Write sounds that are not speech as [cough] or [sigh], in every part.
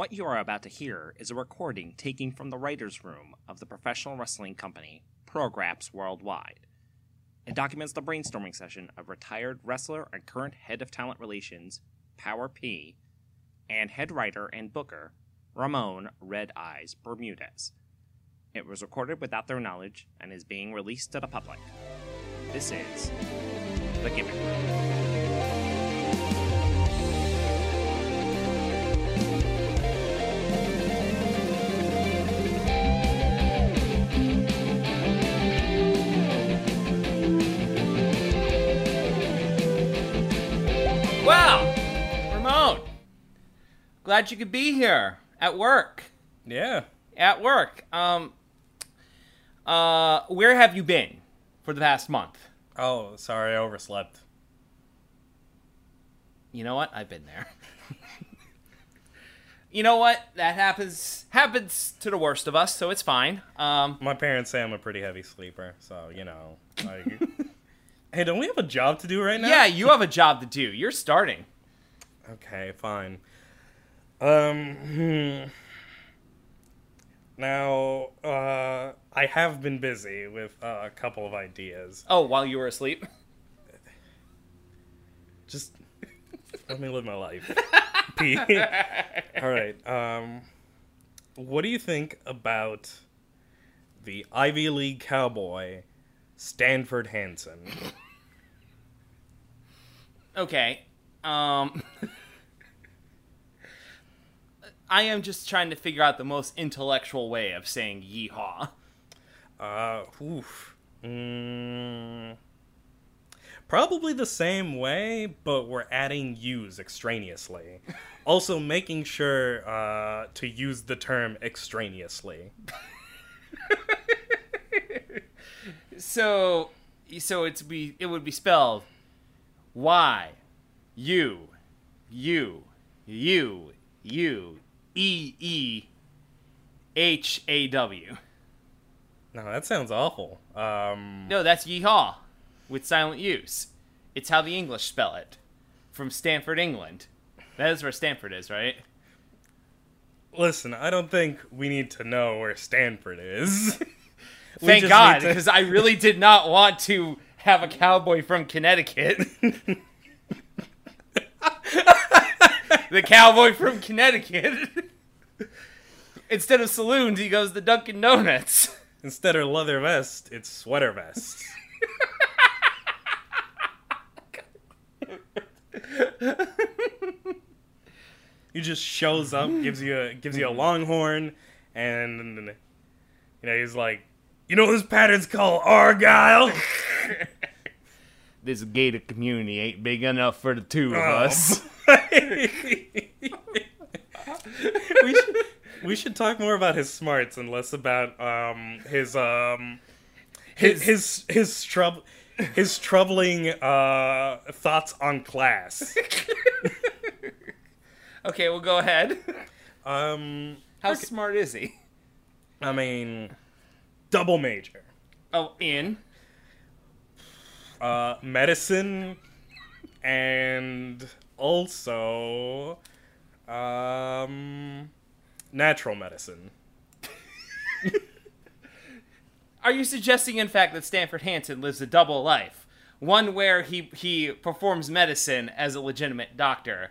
What you are about to hear is a recording taken from the writer's room of the professional wrestling company Prograps Worldwide. It documents the brainstorming session of retired wrestler and current head of talent relations, Power P, and head writer and booker, Ramon Red Eyes Bermudez. It was recorded without their knowledge and is being released to the public. This is The Gimmick Room. Wow, Ramon, glad you could be here at work. Yeah. At work. Um, uh, where have you been for the past month? Oh, sorry, I overslept. You know what? I've been there. [laughs] you know what? That happens happens to the worst of us, so it's fine. Um, My parents say I'm a pretty heavy sleeper, so you know. Like, [laughs] hey, don't we have a job to do right now? yeah, you have a job to do. You're starting. Okay, fine. Um. hmm. Now, uh, I have been busy with uh, a couple of ideas. Oh, while you were asleep. Just let me live my life. [laughs] P. [laughs] All right. Um, what do you think about the Ivy League cowboy, Stanford Hanson? Okay. Um [laughs] I am just trying to figure out the most intellectual way of saying yeehaw. Uh, oof. Mm, probably the same way, but we're adding "use" extraneously. also, making sure uh, to use the term extraneously. [laughs] So so it's be it would be spelled Y U U U U E E H A W. No, that sounds awful. Um, No, that's yeehaw with silent U's. It's how the English spell it. From Stanford, England. That is where Stanford is, right? listen, I don't think we need to know where Stanford is. [laughs] Thank God, because I really did not want to have a cowboy from Connecticut. [laughs] the cowboy from Connecticut. Instead of saloons, he goes to Dunkin' Donuts. Instead of leather vest, it's sweater vest. he just shows up, gives you a gives you a [laughs] longhorn, and you know he's like, you know this pattern's called Argyle. [laughs] This gated community ain't big enough for the two of Oh. us. [laughs] we should we should talk more about his smarts and less about um his um his his his troub his troubling uh thoughts on class. [laughs] Okay, we'll go ahead. Um How smart is he? I mean double major. Oh, in. Uh medicine and also um natural medicine. [laughs] Are you suggesting, in fact, that Stanford Hanson lives a double life? One where he, he performs medicine as a legitimate doctor,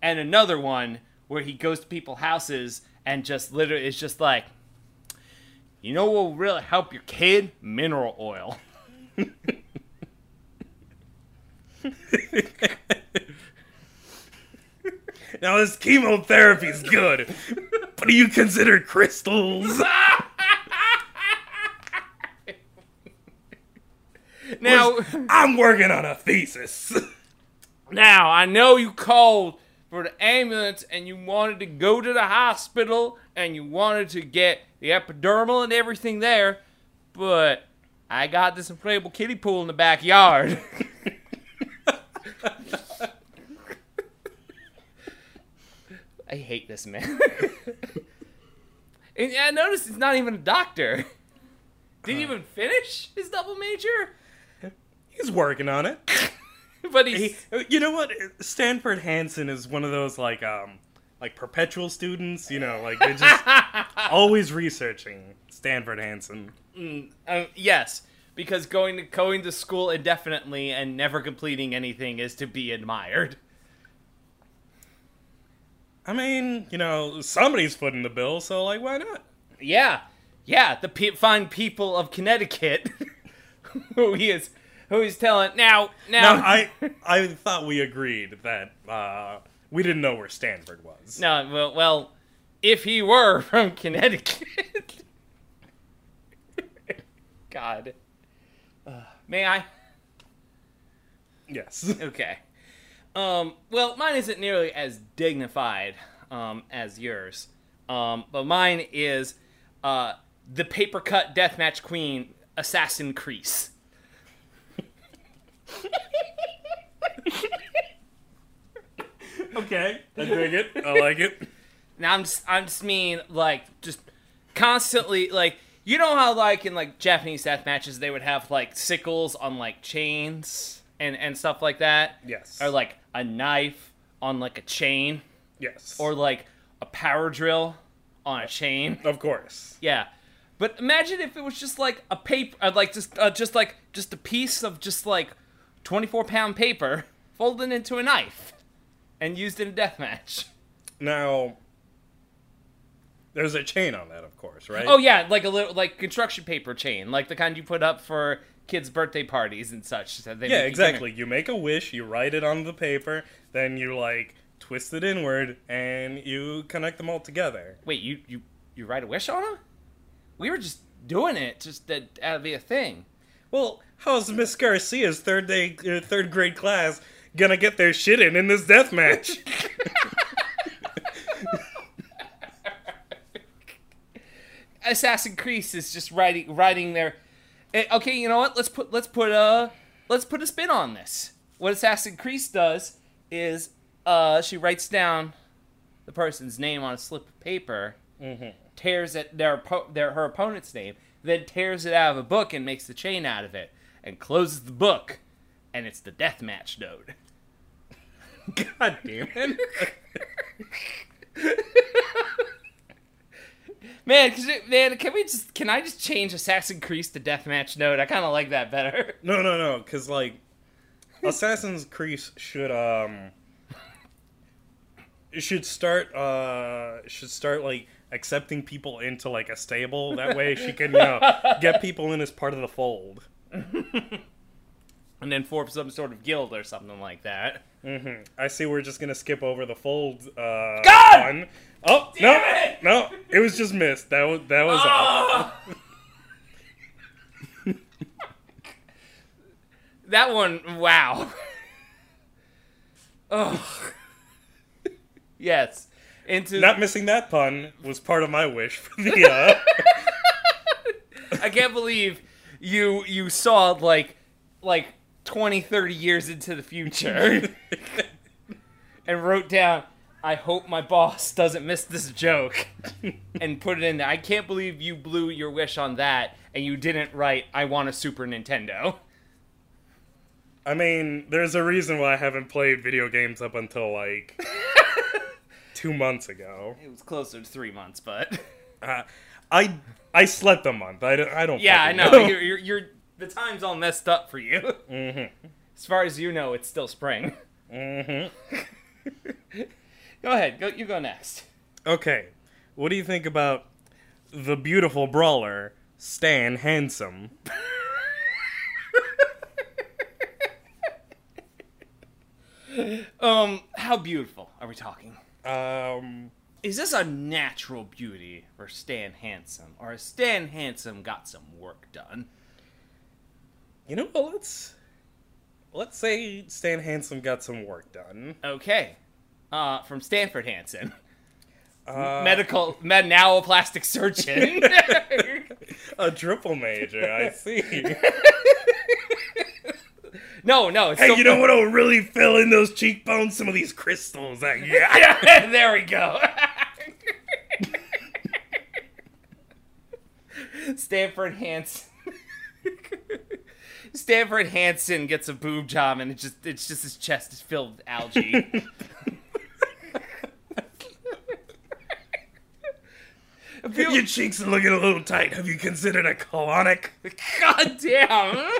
and another one where he goes to people's houses and just literally is just like, you know what will really help your kid? Mineral oil. [laughs] Now this chemotherapy's good, but do you consider crystals? [laughs] Now, I'm working on a thesis. now I know you called for the ambulance and you wanted to go to the hospital and you wanted to get the epidural and everything there, but I got this inflatable kiddie pool in the backyard. [laughs] I hate this man. [laughs] and I noticed he's not even a doctor. Didn't even finish his double major, He's working on it. [laughs] but he's He, you know what? Stanford Hanson is one of those like um like perpetual students. You know, like they're just [laughs] always researching. Stanford Hanson. Um, yes, because going to going to school indefinitely and never completing anything is to be admired. I mean, you know, somebody's footing the bill, so like, why not? Yeah, yeah. The pe- fine people of Connecticut, [laughs] who he is, who he's telling now. Now, Now, I I thought we agreed that uh, we didn't know where Stanford was. no, well, well, if he were [laughs] from Connecticut, God, Uh, may I? Yes. [laughs] Okay. Um, well, mine isn't nearly as dignified um, as yours. Um, but mine is uh, the paper cut deathmatch queen, Assassin Crease. [laughs] okay. I dig it. I like it. Now I'm just I'm just mean like just constantly like you know how like in like Japanese death matches they would have like sickles on like chains and and stuff like that. Yes. Or like a knife on like a chain Yes. or like a power drill on a chain. of course. Yeah. But imagine if it was just like a paper, uh, like just uh, just like just a piece of just like twenty four pound paper folded into a knife and used in a death match. Now, there's a chain on that, of course, right? Oh yeah, like a little like construction paper chain, like the kind you put up for kids' birthday parties and such. So yeah, you exactly. You make a wish, you write it on the paper, then you like twist it inward, and you connect them all together. Wait, you you you write a wish on them? We were just doing it, just that that'd be a thing. Well, how's Miss Garcia's third day, uh, third grade class gonna get their shit in in this death match? [laughs] Assassin Crease is just writing writing their. Eh, Okay, you know what? Let's put let's put a let's put a spin on this. What Assassin Crease does is uh she writes down the person's name on a slip of paper, tears it their their her opponent's name, then tears it out of a book and makes the chain out of it, and closes the book, and it's the death match note. God damn it! Man, it, man, can we just can I just change Assassin Crease to deathmatch note? I kind of like that better. No, no, no, because like Assassin's Crease should um should start uh should start like accepting people into like a stable. That way she can you know get people in as part of the fold. And then form some sort of guild or something like that. hmm I see. We're just gonna skip over the fold. Uh, God! one. Oh no, it! no! It was just missed. That was that was all. [laughs] That one, wow. [laughs] oh. yes. Into Not missing that pun was part of my wish for the. Uh, [laughs] I can't believe you you saw like like 20 30 years into the future [laughs] and wrote down I hope my boss doesn't miss this joke [laughs] and put it in there. I can't believe you blew your wish on that and you didn't write I want a Super Nintendo. I mean, there's a reason why I haven't played video games up until like [laughs] two months ago. It was closer to 3 months, but Uh, I I slept a month. I don't. I don't Yeah, I fucking know. You're, you're, you're the time's all messed up for you. Mhm. As far as you know, it's still spring. Mhm. Go ahead. Go. You go next. Okay, what do you think about the beautiful brawler Stan Handsome? [laughs] Um, how beautiful are we talking? Um, Is this a natural beauty for Stan Handsome, or has Stan Handsome got some work done? You know what? Let's let's say Stan Handsome got some work done. Okay. Uh, from Stanford Hanson, Uh, medical, med now a plastic surgeon. [laughs] a triple major. I see. [laughs] no, no. It's hey, still- you know what'll really fill in those cheekbones? Some of these crystals. That [laughs] yeah. there we go. Stanford Hanson. Stanford Hanson gets a boob job, and it just it's just his chest is filled with algae. [laughs] Feel- Your cheeks are looking a little tight. Have you considered a colonic? God damn.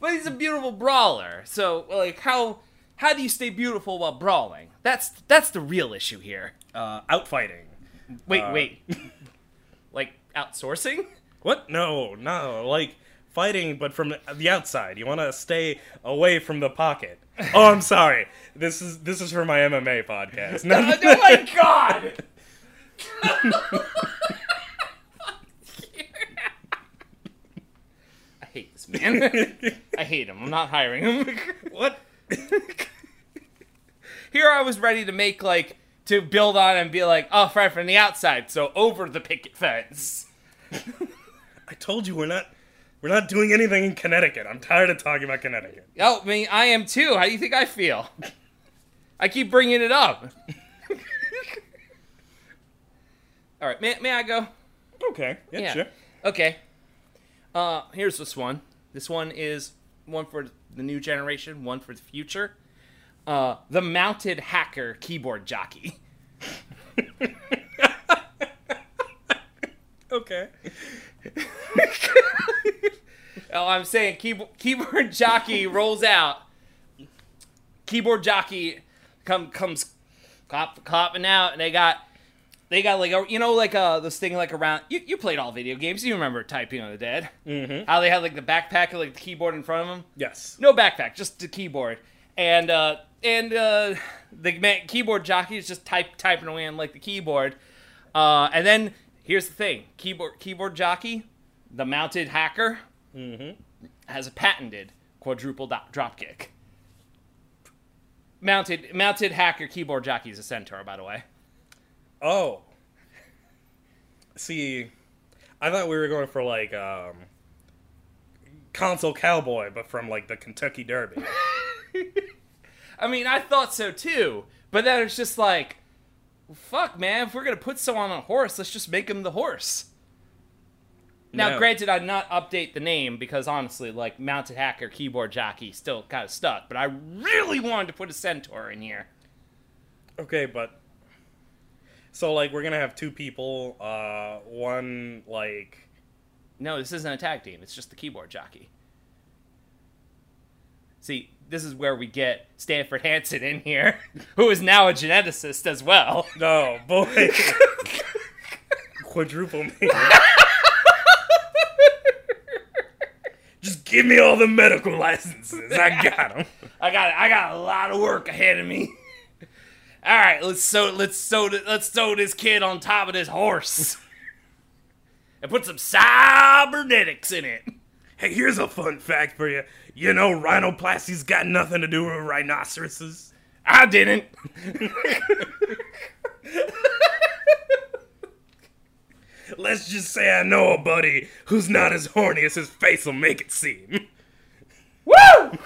but he's a beautiful brawler. So like how how do you stay beautiful while brawling? That's that's the real issue here. Uh, outfighting. Wait, Uh, wait. [laughs] like outsourcing? What? No, no. Like fighting, but from the- outside. You want to stay away from the pocket. Oh, I'm sorry. This is this is for my MMA podcast. No, [laughs] oh, oh my [laughs] god! [laughs] I hate this man. I hate him. I'm not hiring him. what? Here I was ready to make like to build on and be like, oh, right from the outside, so over the picket fence. I told you we're not we're not doing anything in Connecticut. I'm tired of talking about Connecticut. Oh, I mean, I am too. How do you think I feel? I keep bringing it up. [laughs] All right, may, may I go? Okay. Yeah, Yeah. sure. Okay. Uh, here's this one. This one is one for the new generation, one for the future. Uh, the mounted hacker keyboard jockey. [laughs] Okay. Oh, I'm saying keyboard, keyboard jockey rolls out. Keyboard jockey come comes cop, copping out, and they got they got like a you know like uh this thing like around you, you played all video games you remember typing on the dead mm-hmm. how they had like the backpack with like the keyboard in front of them Yes. no backpack just the keyboard and uh and uh the man, keyboard jockey is just type typing away on like the keyboard uh and then here's the thing. Keyboard keyboard jockey the mounted hacker has a patented quadruple do- drop kick mounted mounted hacker keyboard jockey is a centaur by the way. Oh. See, I thought we were going for like um console cowboy, but from like the Kentucky Derby. [laughs] I mean, I thought so too, but then it's just like, fuck, man. If we're gonna put someone on a horse, let's just make him the horse. Now, No. granted, I'd not update the name because honestly, like mounted hacker, keyboard jockey, still kind of stuck. But I really wanted to put a centaur in here. okay, but so like we're gonna have two people, uh one like No, this isn't a tag team. It's just the keyboard jockey. See, this is where we get Stanford Hanson in here, [laughs] who is now a geneticist as well. [laughs] no boy quadruple me. Just give me all the medical licenses. I got them. [laughs] I got I got a lot of work ahead of me. All right, let's sew let's sew let's sew this kid on top of this horse, and put some cybernetics in it. Hey, here's a fun fact for you. You know, rhinoplasty's got nothing to do with rhinoceroses. I didn't. [laughs] Let's just say I know a buddy who's not as horny as his face will make it seem. Woo! [laughs]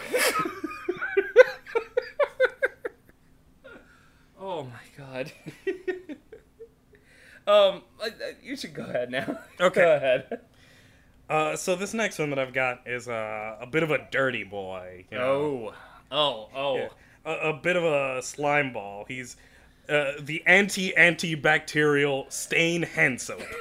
oh my god. [laughs] um, you should go ahead now. Okay. Go ahead. Uh, so this next one that I've got is uh, a bit of a dirty boy. You know? Oh, oh, oh. a, a bit of a slime ball. He's uh, the anti antibacterial stain hand soap. [laughs]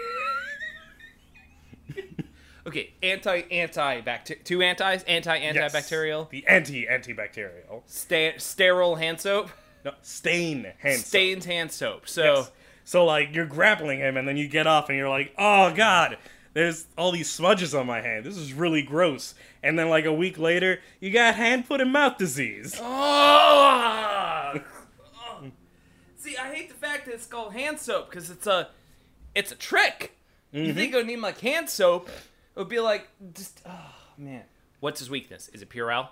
Okay, anti anti bacterial. Two antis, Anti antibacterial? Yes. The anti antibacterial. Sta- sterile hand soap. No, stain hand soap. Stains hand soap. So Yes. So like you're grappling him, and then you get off, and you're like, "Oh God, there's all these smudges on my hand. This is really gross." And then like a week later, you got hand, foot, and mouth disease. [laughs] Oh! See, I hate the fact that it's called hand soap because it's a, it's a trick. You think it would need like hand soap? It would be like just, oh man. What's his weakness? Is it Purell?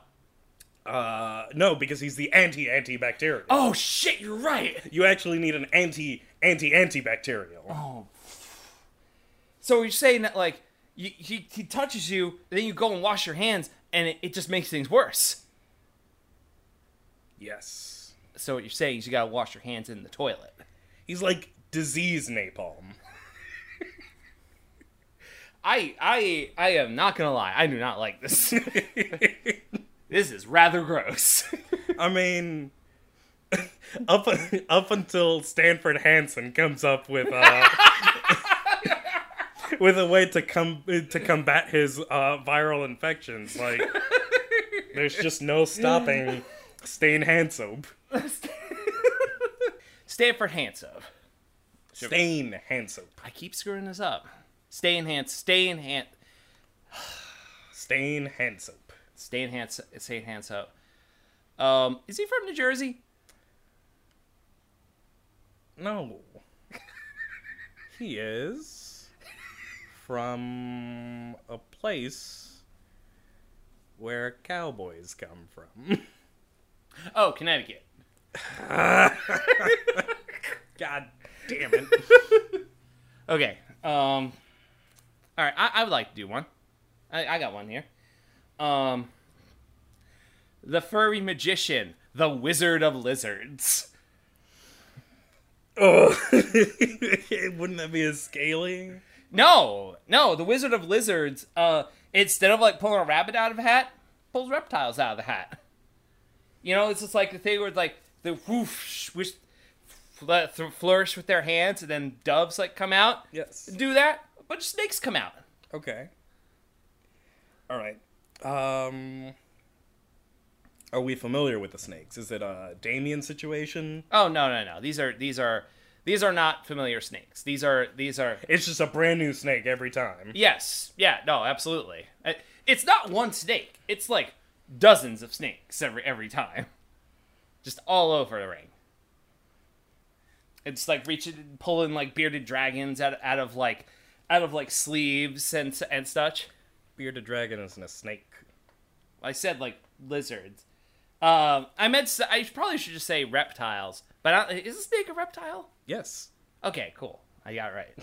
Uh, no, because he's the anti antibacterial. Oh shit! You're right. You actually need an anti anti antibacterial. Oh. So you're saying that like you, he he touches you, then you go and wash your hands, and it, it just makes things worse. Yes. So what you're saying is you gotta wash your hands in the toilet. He's like disease napalm. [laughs] I I I am not gonna lie. I do not like this. [laughs] this is rather gross. [laughs] I mean, up up until Stanford Hanson comes up with uh, [laughs] with a way to come to combat his uh, viral infections. Like [laughs] there's just no stopping Stain hand soap. [laughs] Stanford hand soap. Stain hand soap. I keep screwing this up. Stay in hand. Stay in hand. [sighs] Stain hand soap. Stay in hand. Stay in hand soap. Um, is he from New Jersey? No. he is from a place where cowboys come from. Oh, Connecticut. [laughs] God damn it. [laughs] Okay. Um. All right. I, I would like to do one. I, I got one here. Um. The furry magician, the wizard of lizards. oh. [laughs] Wouldn't that be a scaly? No, no, the wizard of lizards. Uh, instead of like pulling a rabbit out of a hat, pulls reptiles out of the hat. You know, it's just like the thing where it's like the whoosh, th- flourish with their hands, and then doves like come out. Yes. Do that, a bunch of snakes come out. Okay. All right. Um. Are we familiar with the snakes? Is it a Damien situation? Oh no, no, no. These are these are these are not familiar snakes. These are these are It's just a brand new snake every time. yes, yeah, no, absolutely. It's not one snake. It's like dozens of snakes every every time, just all over the ring. It's like reaching, pulling like bearded dragons out out of like out of like sleeves and and such. Bearded dragon isn't a snake. I said like lizards. Um, I meant I probably should just say reptiles, but I, is a snake a reptile? Yes. Okay, cool. I got it right.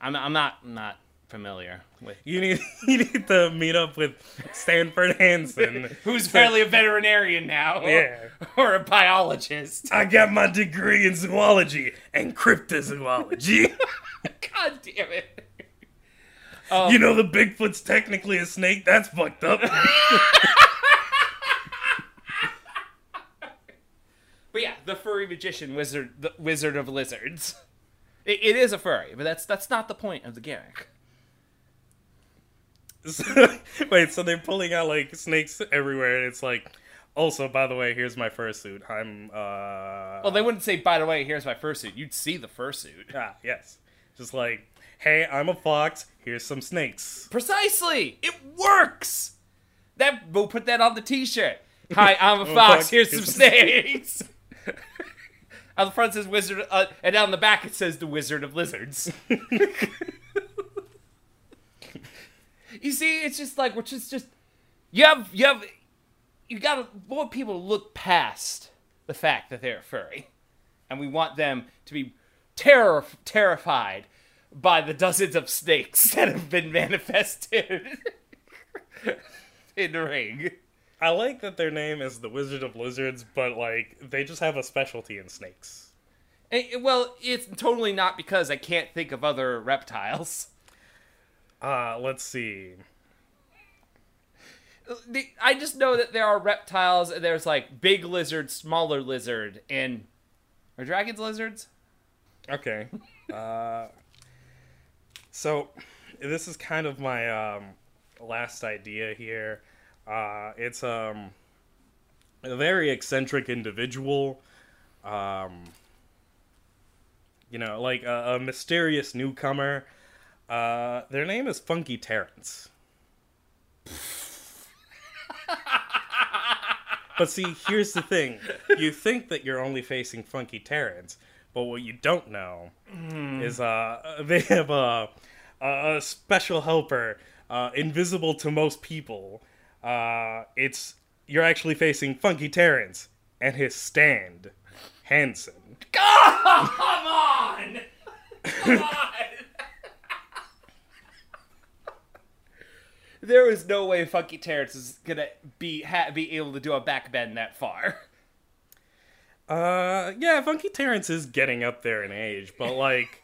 I'm I'm not I'm not familiar with You need [laughs] you need to meet up with Stanford Hanson. [laughs] who's fairly a veterinarian now. Yeah. [laughs] Or a biologist. I got my degree in zoology and cryptozoology. God damn it. you know the Bigfoot's technically a snake? That's fucked up. But yeah, the furry magician wizard the wizard of lizards. It, it is a furry, but that's that's not the point of the gimmick. So- [laughs] wait, so they're pulling out like snakes everywhere, and it's like, also, by the way, here's my fursuit. I'm, uh. Well, they wouldn't say, by the way, here's my fursuit. You'd see the fursuit. Ah, yes. Just like, hey, I'm a fox. Here's some snakes. Precisely! It works! That we'll put that on the t-shirt. [laughs] Hi, I'm a fox. fox, Here's some here's some snakes. [laughs] on the front says wizard, uh, and down the back it says the Wizard of Lizards. [laughs] you see, it's just like we're just just you have you have you gotta want people to look past the fact that they're furry, and we want them to be terror terrified by the dozens of snakes [laughs] that have been manifested in the ring. I like that their name is the Wizard of Lizards, but like, they just have a specialty in snakes. Eh, well, it's totally not because I can't think of other reptiles. Uh, let's see. The- I just know that there are reptiles. and There's like big lizard, smaller lizard, and are dragons lizards? Okay. [laughs] uh, so, this is kind of my um, last idea here. Uh, it's um, a very eccentric individual. Um, you know, like a, a mysterious newcomer. Uh, their name is Funky Terrence. but see, here's the thing. You think that you're only facing Funky Terrence, but what you don't know is uh, [laughs] they have a, a, a special helper, uh, invisible to most people. Uh, it's you're actually facing Funky Terrence and his stand, Hanson. [laughs] Come on! Come on! there is no way Funky Terrence is gonna be ha- be able to do a back bend that far. Uh, yeah, Funky Terrence is getting up there in age, but like,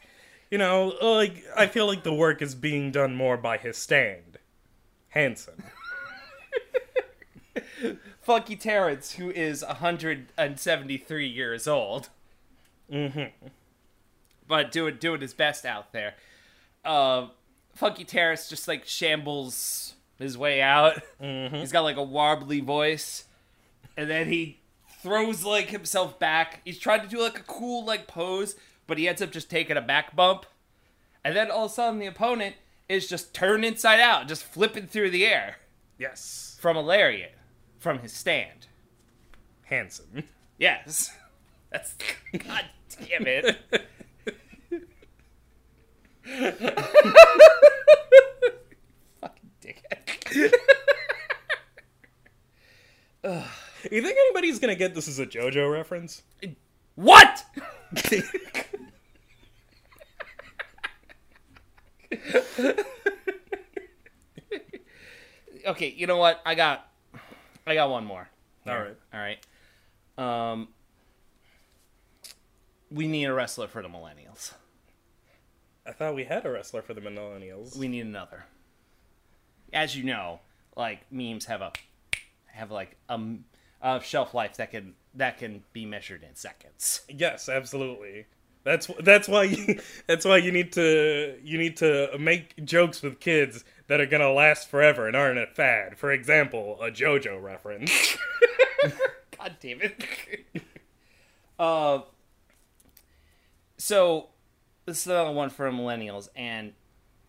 you know, like I feel like the work is being done more by his stand, Hanson. Funky Terrence, who is 173 years old. Mm-hmm. but doing doing his best out there. Uh, Funky Terrence just like shambles his way out. He's got like a warbly voice, and then he throws like himself back. He's trying to do like a cool like pose, but he ends up just taking a back bump, and then all of a sudden the opponent is just turned inside out, just flipping through the air Yes. from a lariat from his stand. Handsome. [laughs] Yes, [laughs] that's God damn it. Fucking dickhead. [laughs] You think anybody's gonna get this as a JoJo reference? What? okay, you know what? I got I got one more. All right. All right. Um we need a wrestler for the millennials. I thought we had a wrestler for the millennials. We need another. As you know, like memes have a have like a, a shelf life that can that can be measured in seconds. Yes, absolutely. That's that's why you, [laughs] that's why you need to you need to make jokes with kids that are gonna last forever and aren't a fad. For example, a JoJo reference. [laughs] God damn it. [laughs] uh, so this is another one for millennials, and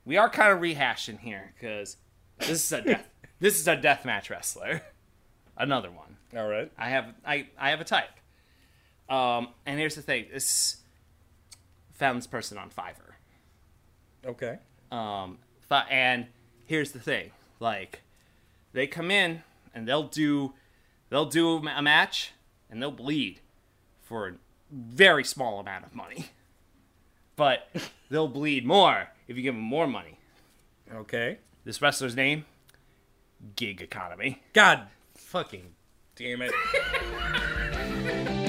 we are kind of rehashing here because this is a death, [laughs] this is a deathmatch wrestler. Another one. All right. I have I I have a type. Um, and here's the thing: this found this person on Fiverr. Okay. Um, and here's the thing: like, they come in and they'll do they'll do a match and they'll bleed for a very small amount of money, but [laughs] they'll bleed more if you give them more money. Okay. This wrestler's name, Gig Economy. God fucking damn it. [laughs]